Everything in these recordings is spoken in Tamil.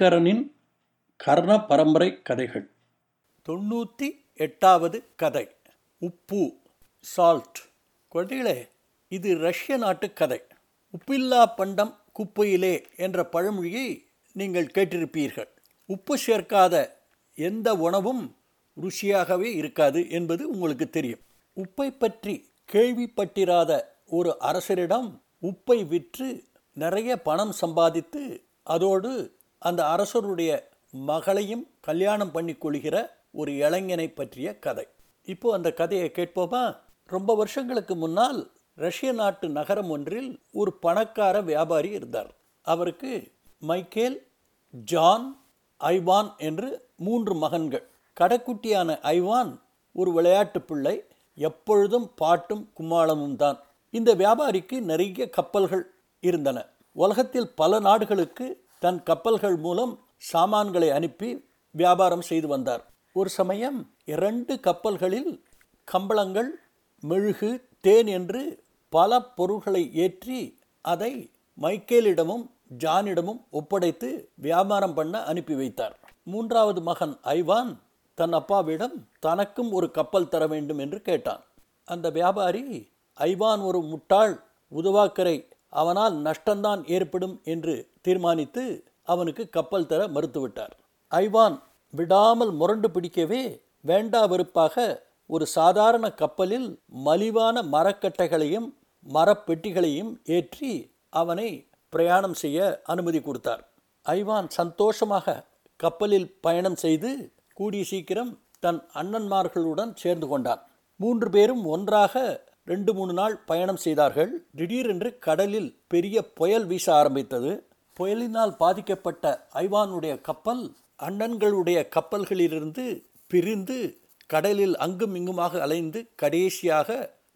தினகரனின் கர்ண பரம்பரை கதைகள். தொண்ணூற்றி எட்டாவது கதை. உப்பு சால்ட் குழந்தைகளே இது ரஷ்ய நாட்டு கதை. உப்பில்லா பண்டம் குப்பையிலே என்ற பழமொழியை நீங்கள் கேட்டிருப்பீர்கள். உப்பு சேர்க்காத எந்த உணவும் ருசியாகவே இருக்காது என்பது உங்களுக்கு தெரியும். உப்பை பற்றி கேள்விப்பட்டிராத ஒரு அரசரிடம் உப்பை விற்று நிறைய பணம் சம்பாதித்து அதோடு அந்த அரசருடைய மகளையும் கல்யாணம் பண்ணி கொள்கிற ஒரு இளைஞனை பற்றிய கதை. இப்போ அந்த கதையை கேட்போமா? ரொம்ப வருஷங்களுக்கு முன்னால் ரஷ்ய நாட்டு நகரம் ஒன்றில் ஒரு பணக்கார வியாபாரி இருந்தார். அவருக்கு மைக்கேல் ஜான் ஐவான் என்று மூன்று மகன்கள். கடைக்குட்டியான ஐவான் ஒரு விளையாட்டு பிள்ளை எப்பொழுதும் பாட்டும் கும்மாளமும் தான். இந்த வியாபாரிக்கு நிறைய கப்பல்கள் இருந்தன. உலகத்தில் பல நாடுகளுக்கு தன் கப்பல்கள் மூலம் சாமான்களை அனுப்பி வியாபாரம் செய்து வந்தார். ஒரு சமயம் இரண்டு கப்பல்களில் கம்பளங்கள் மெழுகு தேன் என்று பல பொருள்களை ஏற்றி அதை மைக்கேலிடமும் ஜானிடமும் ஒப்படைத்து வியாபாரம் பண்ண அனுப்பி வைத்தார். மூன்றாவது மகன் ஐவான் தன் அப்பாவிடம் தனக்கும் ஒரு கப்பல் தர வேண்டும் என்று கேட்டான். அந்த வியாபாரி ஐவான் ஒரு முட்டாள் உதவாக்கரை அவனால் நஷ்டம்தான் ஏற்படும் என்று தீர்மானித்து அவனுக்கு கப்பல் தர மறுத்துவிட்டார். ஐவான் விடாமல் முரண்டு பிடிக்கவே வேண்டா வெறுப்பாக ஒரு சாதாரண கப்பலில் மலிவான மரக்கட்டைகளையும் மரப்பெட்டிகளையும் ஏற்றி அவனை பிரயாணம் செய்ய அனுமதி கொடுத்தார். ஐவான் சந்தோஷமாக கப்பலில் பயணம் செய்து கூடிய சீக்கிரம் தன் அண்ணன்மார்களுடன் சேர்ந்து கொண்டான். மூன்று பேரும் ஒன்றாக ரெண்டு மூணு நாள் பயணம் செய்தார்கள். திடீரென்று கடலில் பெரிய புயல் வீச ஆரம்பித்தது. புயலினால் பாதிக்கப்பட்ட ஐவானுடைய கப்பல் அண்ணன்களுடைய கப்பல்களிலிருந்து பிரிந்து கடலில் அங்கும் இங்குமாக அலைந்து கடைசியாக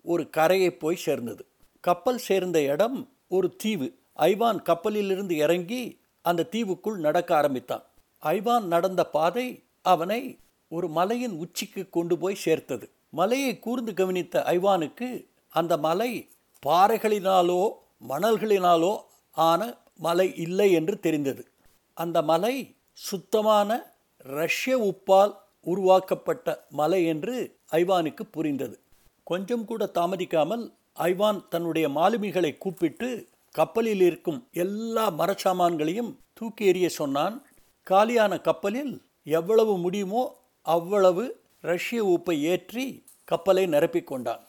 ஒரு கரையை போய் சேர்ந்தது. கப்பல் சேர்ந்த இடம் ஒரு தீவு. ஐவான் கப்பலிலிருந்து இறங்கி அந்த தீவுக்குள் நடக்க ஆரம்பித்தான். ஐவான் நடந்த பாதை அவனை ஒரு மலையின் உச்சிக்கு கொண்டு போய் சேர்த்தது. மலையை கூர்ந்து கவனித்த ஐவானுக்கு அந்த மலை பாறைகளினாலோ மணல்களினாலோ ஆன மலை இல்லை என்று தெரிந்தது. அந்த மலை சுத்தமான ரஷ்ய உப்பால் உருவாக்கப்பட்ட மலை என்று ஐவானுக்கு புரிந்தது. கொஞ்சம் கூட தாமதிக்காமல் ஐவான் தன்னுடைய மாலுமிகளை கூப்பிட்டு கப்பலில் இருக்கும் எல்லா மரச்சாமான்களையும் தூக்கி எறிய சொன்னான். காலியான கப்பலில் எவ்வளவு முடியுமோ அவ்வளவு ரஷ்ய உப்பை ஏற்றி கப்பலை நிரப்பிக்கொண்டான்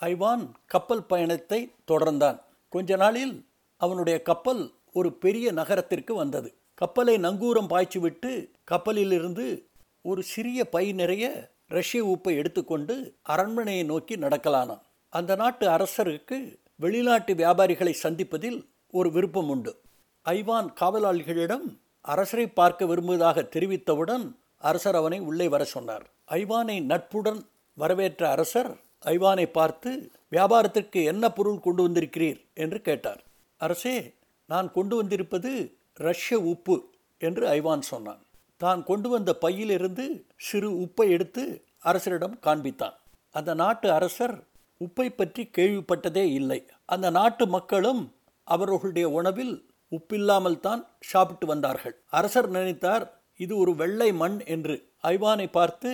ஐவான் கப்பல் பயணத்தை தொடர்ந்தான். கொஞ்ச நாளில் அவனுடைய கப்பல் ஒரு பெரிய நகரத்திற்கு வந்தது. கப்பலை நங்கூரம் பாய்ச்சிவிட்டு கப்பலிலிருந்து ஒரு சிறிய பை நிறைய ரஷ்ய உப்பை எடுத்துக்கொண்டு அரண்மனையை நோக்கி நடக்கலானான் அந்த நாட்டு அரசருக்கு வெளிநாட்டு வியாபாரிகளை சந்திப்பதில் ஒரு விருப்பம் உண்டு. ஐவான் காவலாளிகளிடம் அரசரை பார்க்க விரும்புவதாக தெரிவித்தவுடன் அரசர் அவனை உள்ளே வர சொன்னார். ஐவானை நட்புடன் வரவேற்ற அரசர் ஐவானை பார்த்து வியாபாரத்திற்கு என்ன பொருள் கொண்டு வந்திருக்கிறீர்? என்று கேட்டார். அரசே நான் கொண்டு வந்திருப்பது ரஷ்ய உப்பு என்று ஐவான் சொன்னான். தான் கொண்டு வந்த பையிலிருந்து சிறு உப்பை எடுத்து அரசரிடம் காண்பித்தான். அந்த நாட்டு அரசர் உப்பை பற்றி கேள்விப்பட்டதே இல்லை. அந்த நாட்டு மக்களும் அவர்களுடைய உணவில் உப்பில்லாமல் தான் சாப்பிட்டு வந்தார்கள். அரசர் நினைத்தார் இது ஒரு வெள்ளை மண் என்று. ஐவானை பார்த்து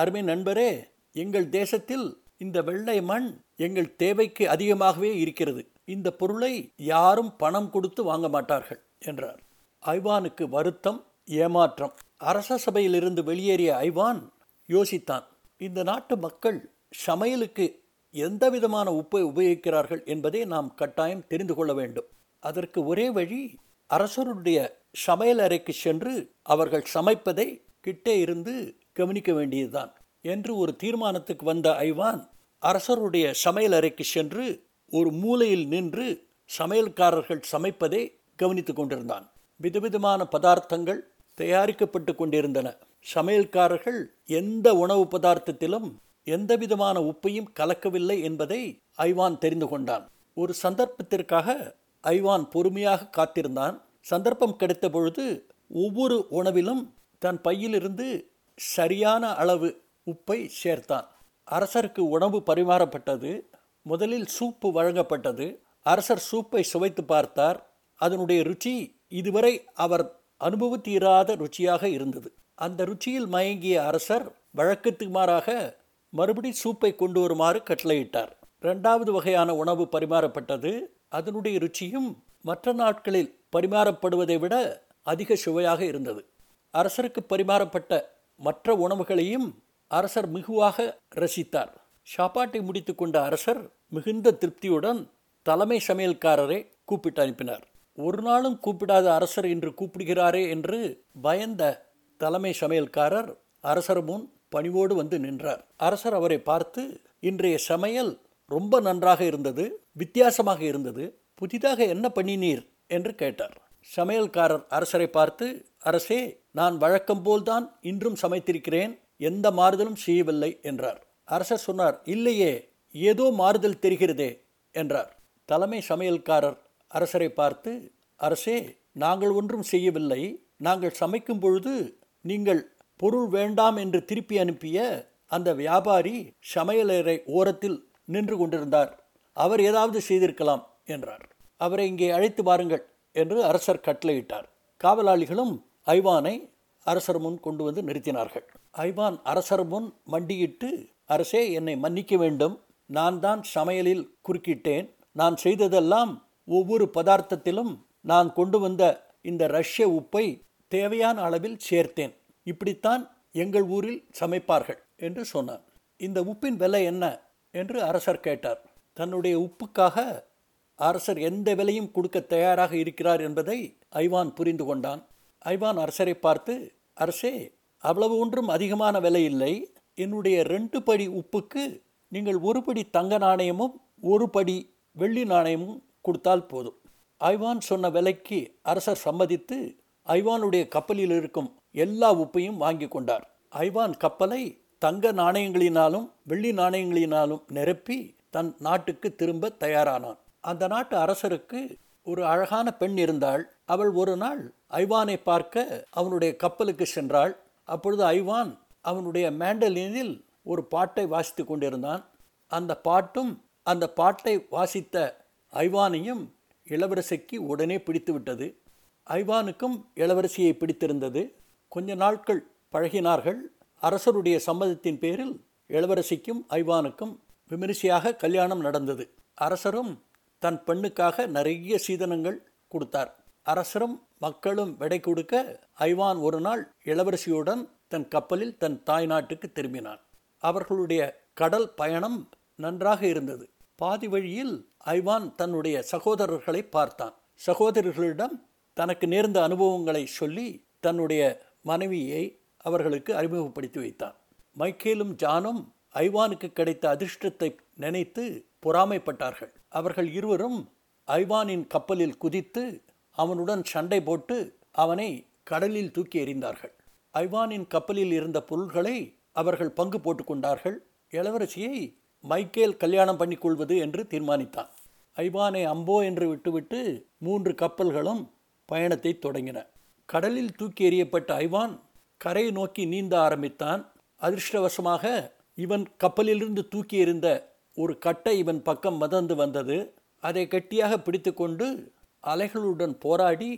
அருமை நண்பரே எங்கள் தேசத்தில் இந்த வெள்ளை மண் எங்கள் தேவைக்கு அதிகமாகவே இருக்கிறது. இந்த பொருளை யாரும் பணம் கொடுத்து வாங்க மாட்டார்கள் என்றார். ஐவானுக்கு வருத்தம் ஏமாற்றம். அரச சபையிலிருந்து வெளியேறிய ஐவான் யோசித்தான் இந்த நாட்டு மக்கள் சமையலுக்கு எந்த விதமான உப்பை உபயோகிக்கிறார்கள் என்பதை நாம் கட்டாயம் தெரிந்து கொள்ள வேண்டும். அதற்கு ஒரே வழி அரசருடைய சமையல் அறைக்கு சென்று அவர்கள் சமைப்பதை கிட்டே இருந்து கவனிக்க வேண்டியதுதான் என்று ஒரு தீர்மானத்துக்கு வந்த ஐவான் அரசருடைய சமையல் அறைக்கு சென்று ஒரு மூலையில் நின்று சமையல்காரர்கள் சமைப்பதை கவனித்து கொண்டிருந்தான். விதவிதமான பதார்த்தங்கள் தயாரிக்கப்பட்டு கொண்டிருந்தன. சமையல்காரர்கள் எந்த உணவு பதார்த்தத்திலும் எந்த விதமான உப்பையும் கலக்கவில்லை என்பதை ஐவான் தெரிந்து கொண்டான். ஒரு சந்தர்ப்பத்திற்காக ஐவான் பொறுமையாக காத்திருந்தான். சந்தர்ப்பம் கிடைத்த பொழுது ஒவ்வொரு உணவிலும் தன் பையிலிருந்து சரியான அளவு உப்பை சேர்த்தான். அரசருக்கு உணவு பரிமாறப்பட்டது. முதலில் சூப்பு வழங்கப்பட்டது. அரசர் சூப்பை சுவைத்து பார்த்தார். அதனுடைய ருச்சி இதுவரை அவர் அனுபவித்தீராத ருச்சியாக இருந்தது. அந்த ருச்சியில் மயங்கிய அரசர் வழக்கத்துக்கு மாறாக மறுபடி சூப்பை கொண்டு வருமாறு கட்டளையிட்டார். இரண்டாவது வகையான உணவு பரிமாறப்பட்டது. அதனுடைய ருச்சியும் மற்ற நாட்களில் பரிமாறப்படுவதை விட அதிக சுவையாக இருந்தது. அரசருக்கு பரிமாறப்பட்ட மற்ற உணவுகளையும் அரசர் மிகுவாக ரசித்தார். சாப்பாட்டை முடித்து கொண்ட அரசர் மிகுந்த திருப்தியுடன் தலைமை சமையல்காரரை கூப்பிட்டு அனுப்பினார். ஒரு நாளும் கூப்பிடாத அரசர் இன்று கூப்பிடுகிறாரே என்று பயந்த தலைமை சமையல்காரர் அரசர் முன் பணிவோடு வந்து நின்றார். அரசர் அவரை பார்த்து இன்றைய சமையல் ரொம்ப நன்றாக இருந்தது வித்தியாசமாக இருந்தது புதிதாக என்ன பண்ணினீர்? என்று கேட்டார். சமையல்காரர் அரசரை பார்த்து அரசே நான் வழக்கம் போல்தான் இன்றும் சமைத்திருக்கிறேன் எந்த மாறுதலும் செய்யவில்லை என்றார். அரசர் சொன்னார் இல்லையே ஏதோ மாறுதல் தெரிகிறதே என்றார். தலைமை சமையல்காரர் அரசரை பார்த்து அரசே நாங்கள் ஒன்றும் செய்யவில்லை. நாங்கள் சமைக்கும் பொழுது நீங்கள் பொருள் வேண்டாம் என்று திருப்பி அனுப்பிய அந்த வியாபாரி சமையலறை ஓரத்தில் நின்று கொண்டிருந்தார். அவர் ஏதாவது செய்திருக்கலாம் என்றார். அவரை இங்கே அழைத்து வாருங்கள் என்று அரசர் கட்டளையிட்டார். காவலாளிகளும் ஐவானை அரசர் முன் கொண்டு வந்து நிறுத்தினார்கள். ஐவான் அரசர் முன் மண்டியிட்டு அரசே என்னை மன்னிக்க வேண்டும். நான் தான் சமையலில் குறுக்கிட்டேன். நான் செய்ததெல்லாம் ஒவ்வொரு பதார்த்தத்திலும் நான் கொண்டு வந்த இந்த ரஷ்ய உப்பை தேவையான அளவில் சேர்த்தேன். இப்படித்தான் எங்கள் ஊரில் சமைப்பார்கள் என்று சொன்னான் இந்த உப்பின் விலை என்ன என்று அரசர் கேட்டார். தன்னுடைய உப்புக்காக அரசர் எந்த விலையும் கொடுக்க தயாராக இருக்கிறார் என்பதை ஐவான் புரிந்து கொண்டான். ஐவான் அரசரை பார்த்து அரசே அவ்வளவு ஒன்றும் அதிகமான விலை இல்லை. என்னுடைய ரெண்டு படி உப்புக்கு நீங்கள் ஒரு படி தங்க நாணயமும் ஒரு படி வெள்ளி நாணயமும் கொடுத்தால் போதும். ஐவான் சொன்ன விலைக்கு அரசர் சம்மதித்து ஐவானுடைய கப்பலில் இருக்கும் எல்லா உப்பையும் வாங்கி கொண்டார். ஐவான் கப்பலை தங்க நாணயங்களினாலும் வெள்ளி நாணயங்களினாலும் நிரப்பி தன் நாட்டுக்கு திரும்ப தயாரானான். அந்த நாட்டு அரசருக்கு ஒரு அழகான பெண் இருந்தாள். அவள் ஒரு நாள் ஐவானை பார்க்க அவனுடைய கப்பலுக்கு சென்றாள். அப்பொழுது ஐவான் அவனுடைய மேண்டலினில் ஒரு பாட்டை வாசித்து கொண்டிருந்தான். அந்த பாட்டும் அந்த பாட்டை வாசித்த ஐவானையும் இளவரசிக்கு உடனே பிடித்து விட்டது ஐவானுக்கும் இளவரசியை பிடித்திருந்தது. கொஞ்ச நாட்கள் பழகினார்கள். அரசருடைய சம்மதத்தின் பேரில் இளவரசிக்கும் ஐவானுக்கும் விமரிசையாக கல்யாணம் நடந்தது. அரசரும் தன் பெண்ணுக்காக நிறைய சீதனங்கள் கொடுத்தார். அரசரும் மக்களும் விடை கொடுக்க ஐவான் ஒரு நாள் இளவரசியுடன் தன் கப்பலில் தன் தாய் நாட்டுக்கு திரும்பினான். அவர்களுடைய கடல் பயணம் நன்றாக இருந்தது. பாதி வழியில் ஐவான் தன்னுடைய சகோதரர்களை பார்த்தான். சகோதரர்களிடம் தனக்கு நேர்ந்த அனுபவங்களை சொல்லி தன்னுடைய மனைவியை அவர்களுக்கு அறிமுகப்படுத்தி வைத்தான். மைக்கேலும் ஜானும் ஐவானுக்கு கிடைத்த அதிர்ஷ்டத்தை நினைத்து பொறாமைப்பட்டார்கள். அவர்கள் இருவரும் ஐவானின் கப்பலில் குதித்து அவனுடன் சண்டை போட்டு அவனை கடலில் தூக்கி எறிந்தார்கள். ஐவானின் கப்பலில் இருந்த பொருள்களை அவர்கள் பங்கு போட்டுக்கொண்டார்கள். இளவரசியை மைக்கேல் கல்யாணம் பண்ணிக்கொள்வது என்று தீர்மானித்தான். ஐவானை அம்போ என்று விட்டுவிட்டு மூன்று கப்பல்களும் பயணத்தை தொடங்கின. கடலில் தூக்கி எறியப்பட்ட ஐவான் கரையை நோக்கி நீந்த ஆரம்பித்தான். அதிர்ஷ்டவசமாக இவன் கப்பலிலிருந்து தூக்கி எறிந்த ஒரு கட்டை இவன் பக்கம் மதந்து வந்தது. அதை கட்டியாக பிடித்துக்கொண்டு அலைகளுடன் போராடி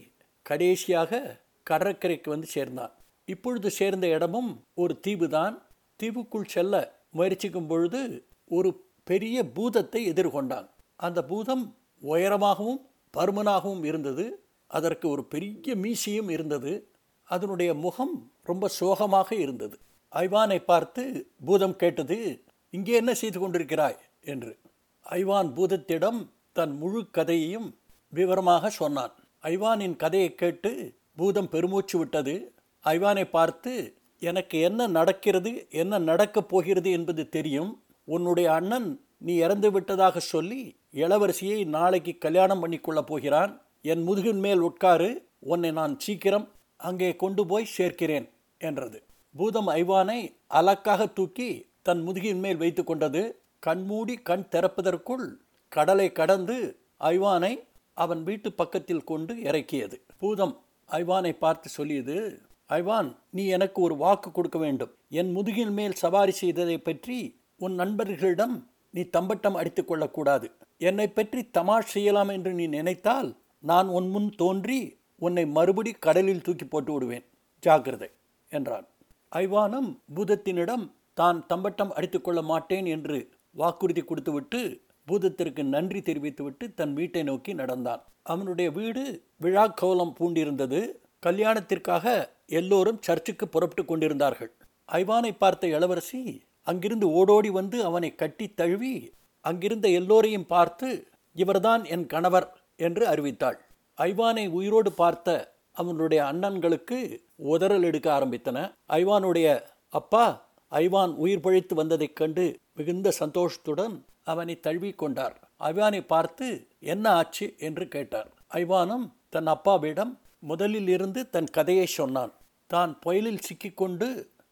கடைசியாக கடற்கரைக்கு வந்து சேர்ந்தான். இப்பொழுது சேர்ந்த இடமும் ஒரு தீவுதான். தீவுக்குள் செல்ல முயற்சிக்கும் பொழுது ஒரு பெரிய பூதத்தை எதிர்கொண்டான். அந்த பூதம் உயரமாகவும் பருமனாகவும் இருந்தது. அதற்கு ஒரு பெரிய மீசியும் இருந்தது. அதனுடைய முகம் ரொம்ப சோகமாக இருந்தது. ஐவானை பார்த்து பூதம் கேட்டது இங்கே என்ன செய்து கொண்டிருக்கிறாய்? என்று. ஐவான் பூதத்திடம் தன் முழு கதையையும் விவரமாக சொன்னான். ஐவானின் கதையை கேட்டு பூதம் பெருமூச்சு விட்டது. ஐவானை பார்த்து எனக்கு என்ன நடக்கிறது என்ன நடக்கப் போகிறது என்பது தெரியும். உன்னுடைய அண்ணன் நீ இறந்து விட்டதாக சொல்லி இளவரசியை நாளைக்கு கல்யாணம் பண்ணிக்கொள்ளப் போகிறான். என் முதுகின் மேல் உட்காரு உன்னை நான் சீக்கிரம் அங்கே கொண்டு போய் சேர்க்கிறேன் என்றது. பூதம் ஐவானை அலக்காக தூக்கி தன் முதுகின் மேல் வைத்து கொண்டது. கண்மூடி கண் திறப்பதற்குள் கடலை கடந்து ஐவானை அவன் வீட்டு பக்கத்தில் கொண்டு இறக்கியது. பூதம் ஐவானை பார்த்து சொல்லியது ஐவான் நீ எனக்கு ஒரு வாக்கு கொடுக்க வேண்டும். என் முதுகின் மேல் சவாரி செய்ததை பற்றி உன் நண்பர்களிடம் நீ தம்பட்டம் அடித்துக் கொள்ளக்கூடாது. என்னை பற்றி தமாஷ் செய்யலாம் என்று நீ நினைத்தால் நான் உன் முன் தோன்றி உன்னை மறுபடி கடலில் தூக்கி போட்டு விடுவேன். ஜாக்கிரதை என்றான். ஐவானம் பூதத்தினிடம் தான் தம்பட்டம் அடித்துக்கொள்ள மாட்டேன் என்று வாக்குறுதி கொடுத்துவிட்டு பூதத்திற்கு நன்றி தெரிவித்துவிட்டு தன் வீட்டை நோக்கி நடந்தான். அவனுடைய வீடு விழா கோலம் பூண்டிருந்தது. கல்யாணத்திற்காக எல்லோரும் சர்ச்சுக்கு புறப்பட்டு கொண்டிருந்தார்கள். ஐவானை பார்த்த இளவரசி அங்கிருந்து ஓடோடி வந்து அவனை கட்டி தழுவி அங்கிருந்த எல்லோரையும் பார்த்து இவர்தான் என் கணவர் என்று அறிவித்தாள். ஐவானை உயிரோடு பார்த்த அவனுடைய அண்ணன்களுக்கு உதறல் எடுக்க ஆரம்பித்தன. ஐவானுடைய அப்பா ஐவான் உயிர் பழித்து வந்ததைக் கண்டு மிகுந்த சந்தோஷத்துடன் அவனை தழுவி கொண்டார். ஐவானை பார்த்து என்ன ஆச்சு? என்று கேட்டார். ஐவானும் தன் அப்பாவிடம் முதலில் இருந்து தன் கதையை சொன்னான். தான் புயலில் சிக்கிக்கொண்டு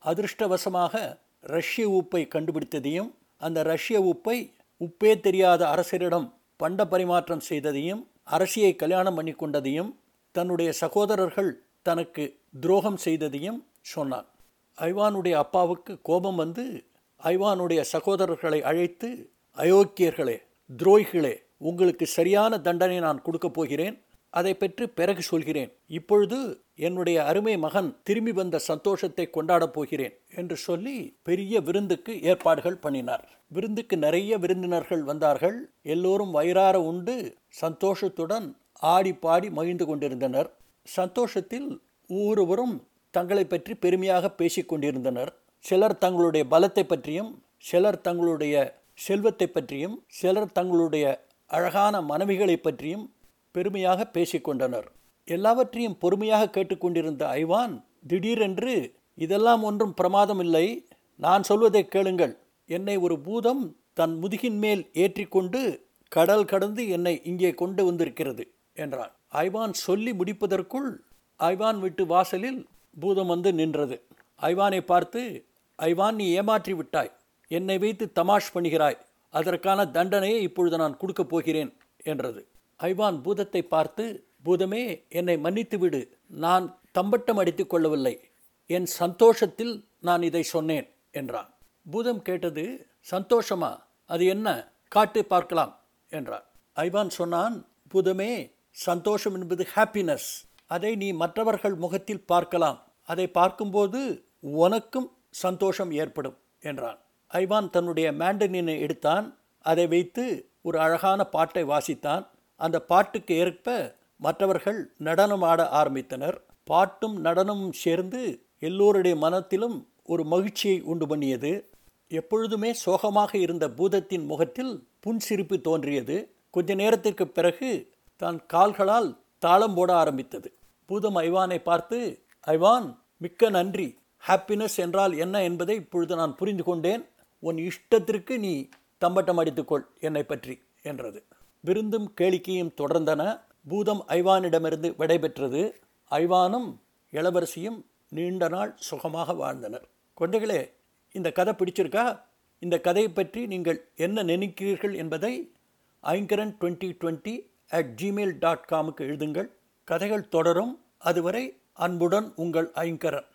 அதிர்ஷ்டவசமாக ரஷ்ய உப்பை கண்டுபிடித்ததையும் அந்த ரஷ்ய உப்பை உப்பே தெரியாத அரசரிடம் பண்ட பரிமாற்றம் செய்ததையும் அரசியை கல்யாணம் பண்ணி கொண்டதையும் தன்னுடைய சகோதரர்கள் தனக்கு துரோகம் செய்ததையும் சொன்னான். ஐவானுடைய அப்பாவுக்கு கோபம் வந்து ஐவானுடைய சகோதரர்களை அழைத்து அயோக்கியர்களே துரோகிகளே உங்களுக்கு சரியான தண்டனை நான் கொடுக்கப் போகிறேன். அதை பற்றி பிறகு சொல்கிறேன். இப்பொழுது என்னுடைய அருமை மகன் திரும்பி வந்த சந்தோஷத்தை கொண்டாடப் போகிறேன் என்று சொல்லி பெரிய விருந்துக்கு ஏற்பாடுகள் பண்ணினார். விருந்துக்கு நிறைய விருந்தினர்கள் வந்தார்கள். எல்லோரும் வயிறார உண்டு சந்தோஷத்துடன் ஆடி பாடி மகிழ்ந்து கொண்டிருந்தனர். சந்தோஷத்தில் ஒவ்வொருவரும் தங்களை பற்றி பெருமையாக பேசிக் கொண்டிருந்தனர். சிலர் தங்களுடைய பலத்தை பற்றியும் சிலர் தங்களுடைய செல்வத்தை பற்றியும் சிலர் தங்களுடைய அழகான மனைவிகளை பற்றியும் பெருமையாக பேசிக்கொண்டனர் எல்லாவற்றையும் பொறுமையாக கேட்டுக்கொண்டிருந்த ஐவான் திடீரென்று இதெல்லாம் ஒன்றும் பிரமாதம் இல்லை நான் சொல்வதை கேளுங்கள். என்னை ஒரு பூதம் தன் முதுகின் மேல் ஏற்றிக்கொண்டு கடல் கடந்து என்னை இங்கே கொண்டு வந்திருக்கிறது என்றான். ஐவான் சொல்லி முடிப்பதற்குள் ஐவான் வீட்டு வாசலில் பூதம் வந்து நின்றது. ஐவானை பார்த்து ஐவான் நீ ஏமாற்றி விட்டாய். என்னை வைத்து தமாஷ் பண்ணுகிறாய். அதற்கான தண்டனையை இப்பொழுது நான் கொடுக்கப் போகிறேன் என்றது. ஐவான் பூதத்தை பார்த்து பூதமே என்னை மன்னித்து விடு நான் தம்பட்டம் அடித்து கொள்ளவில்லை. என் சந்தோஷத்தில் நான் இதை சொன்னேன் என்றான். பூதம் கேட்டது சந்தோஷமா? அது என்ன? காட்டு பார்க்கலாம் என்றான். ஐவான் சொன்னான் பூதமே சந்தோஷம் என்பது ஹாப்பினஸ் அதை நீ மற்றவர்கள் முகத்தில் பார்க்கலாம். அதை பார்க்கும்போது உனக்கும் சந்தோஷம் ஏற்படும் என்றான். ஐவான் தன்னுடைய மேண்டனினை எடுத்தான். அதை வைத்து ஒரு அழகான பாட்டை வாசித்தான். அந்த பாட்டுக்கு ஏற்ப மற்றவர்கள் நடனம் ஆட ஆரம்பித்தனர். பாட்டும் நடனமும் சேர்ந்து எல்லோருடைய மனத்திலும் ஒரு மகிழ்ச்சியை உண்டு பண்ணியது. எப்பொழுதுமே சோகமாக இருந்த பூதத்தின் முகத்தில் புன்சிரிப்பு தோன்றியது. கொஞ்ச நேரத்திற்கு பிறகு தான் கால்களால் தாளம் போட ஆரம்பித்தது. பூதம் ஐவானை பார்த்து ஐவான் மிக்க நன்றி. ஹாப்பினஸ் என்றால் என்ன என்பதை இப்பொழுது நான் புரிந்து கொண்டேன். உன் இஷ்டத்திற்கு நீ தம்பட்டம் அடித்துக்கொள் என்னை பற்றி என்றது. விருந்தும் கேளிக்கையும் தொடர்ந்தன. பூதம் ஐவானிடமிருந்து விடைபெற்றது. ஐவானும் இளவரசியும் நீண்ட நாள் சுகமாக வாழ்ந்தனர். குழந்தைகளே இந்த கதை பிடிச்சிருக்கா? இந்த கதையை பற்றி நீங்கள் என்ன நினைக்கிறீர்கள் என்பதை Aingaran twenty twenty at Gmail dot காமுக்கு எழுதுங்கள். கதைகள் தொடரும். அதுவரை அன்புடன் உங்கள் ஐங்கரன்.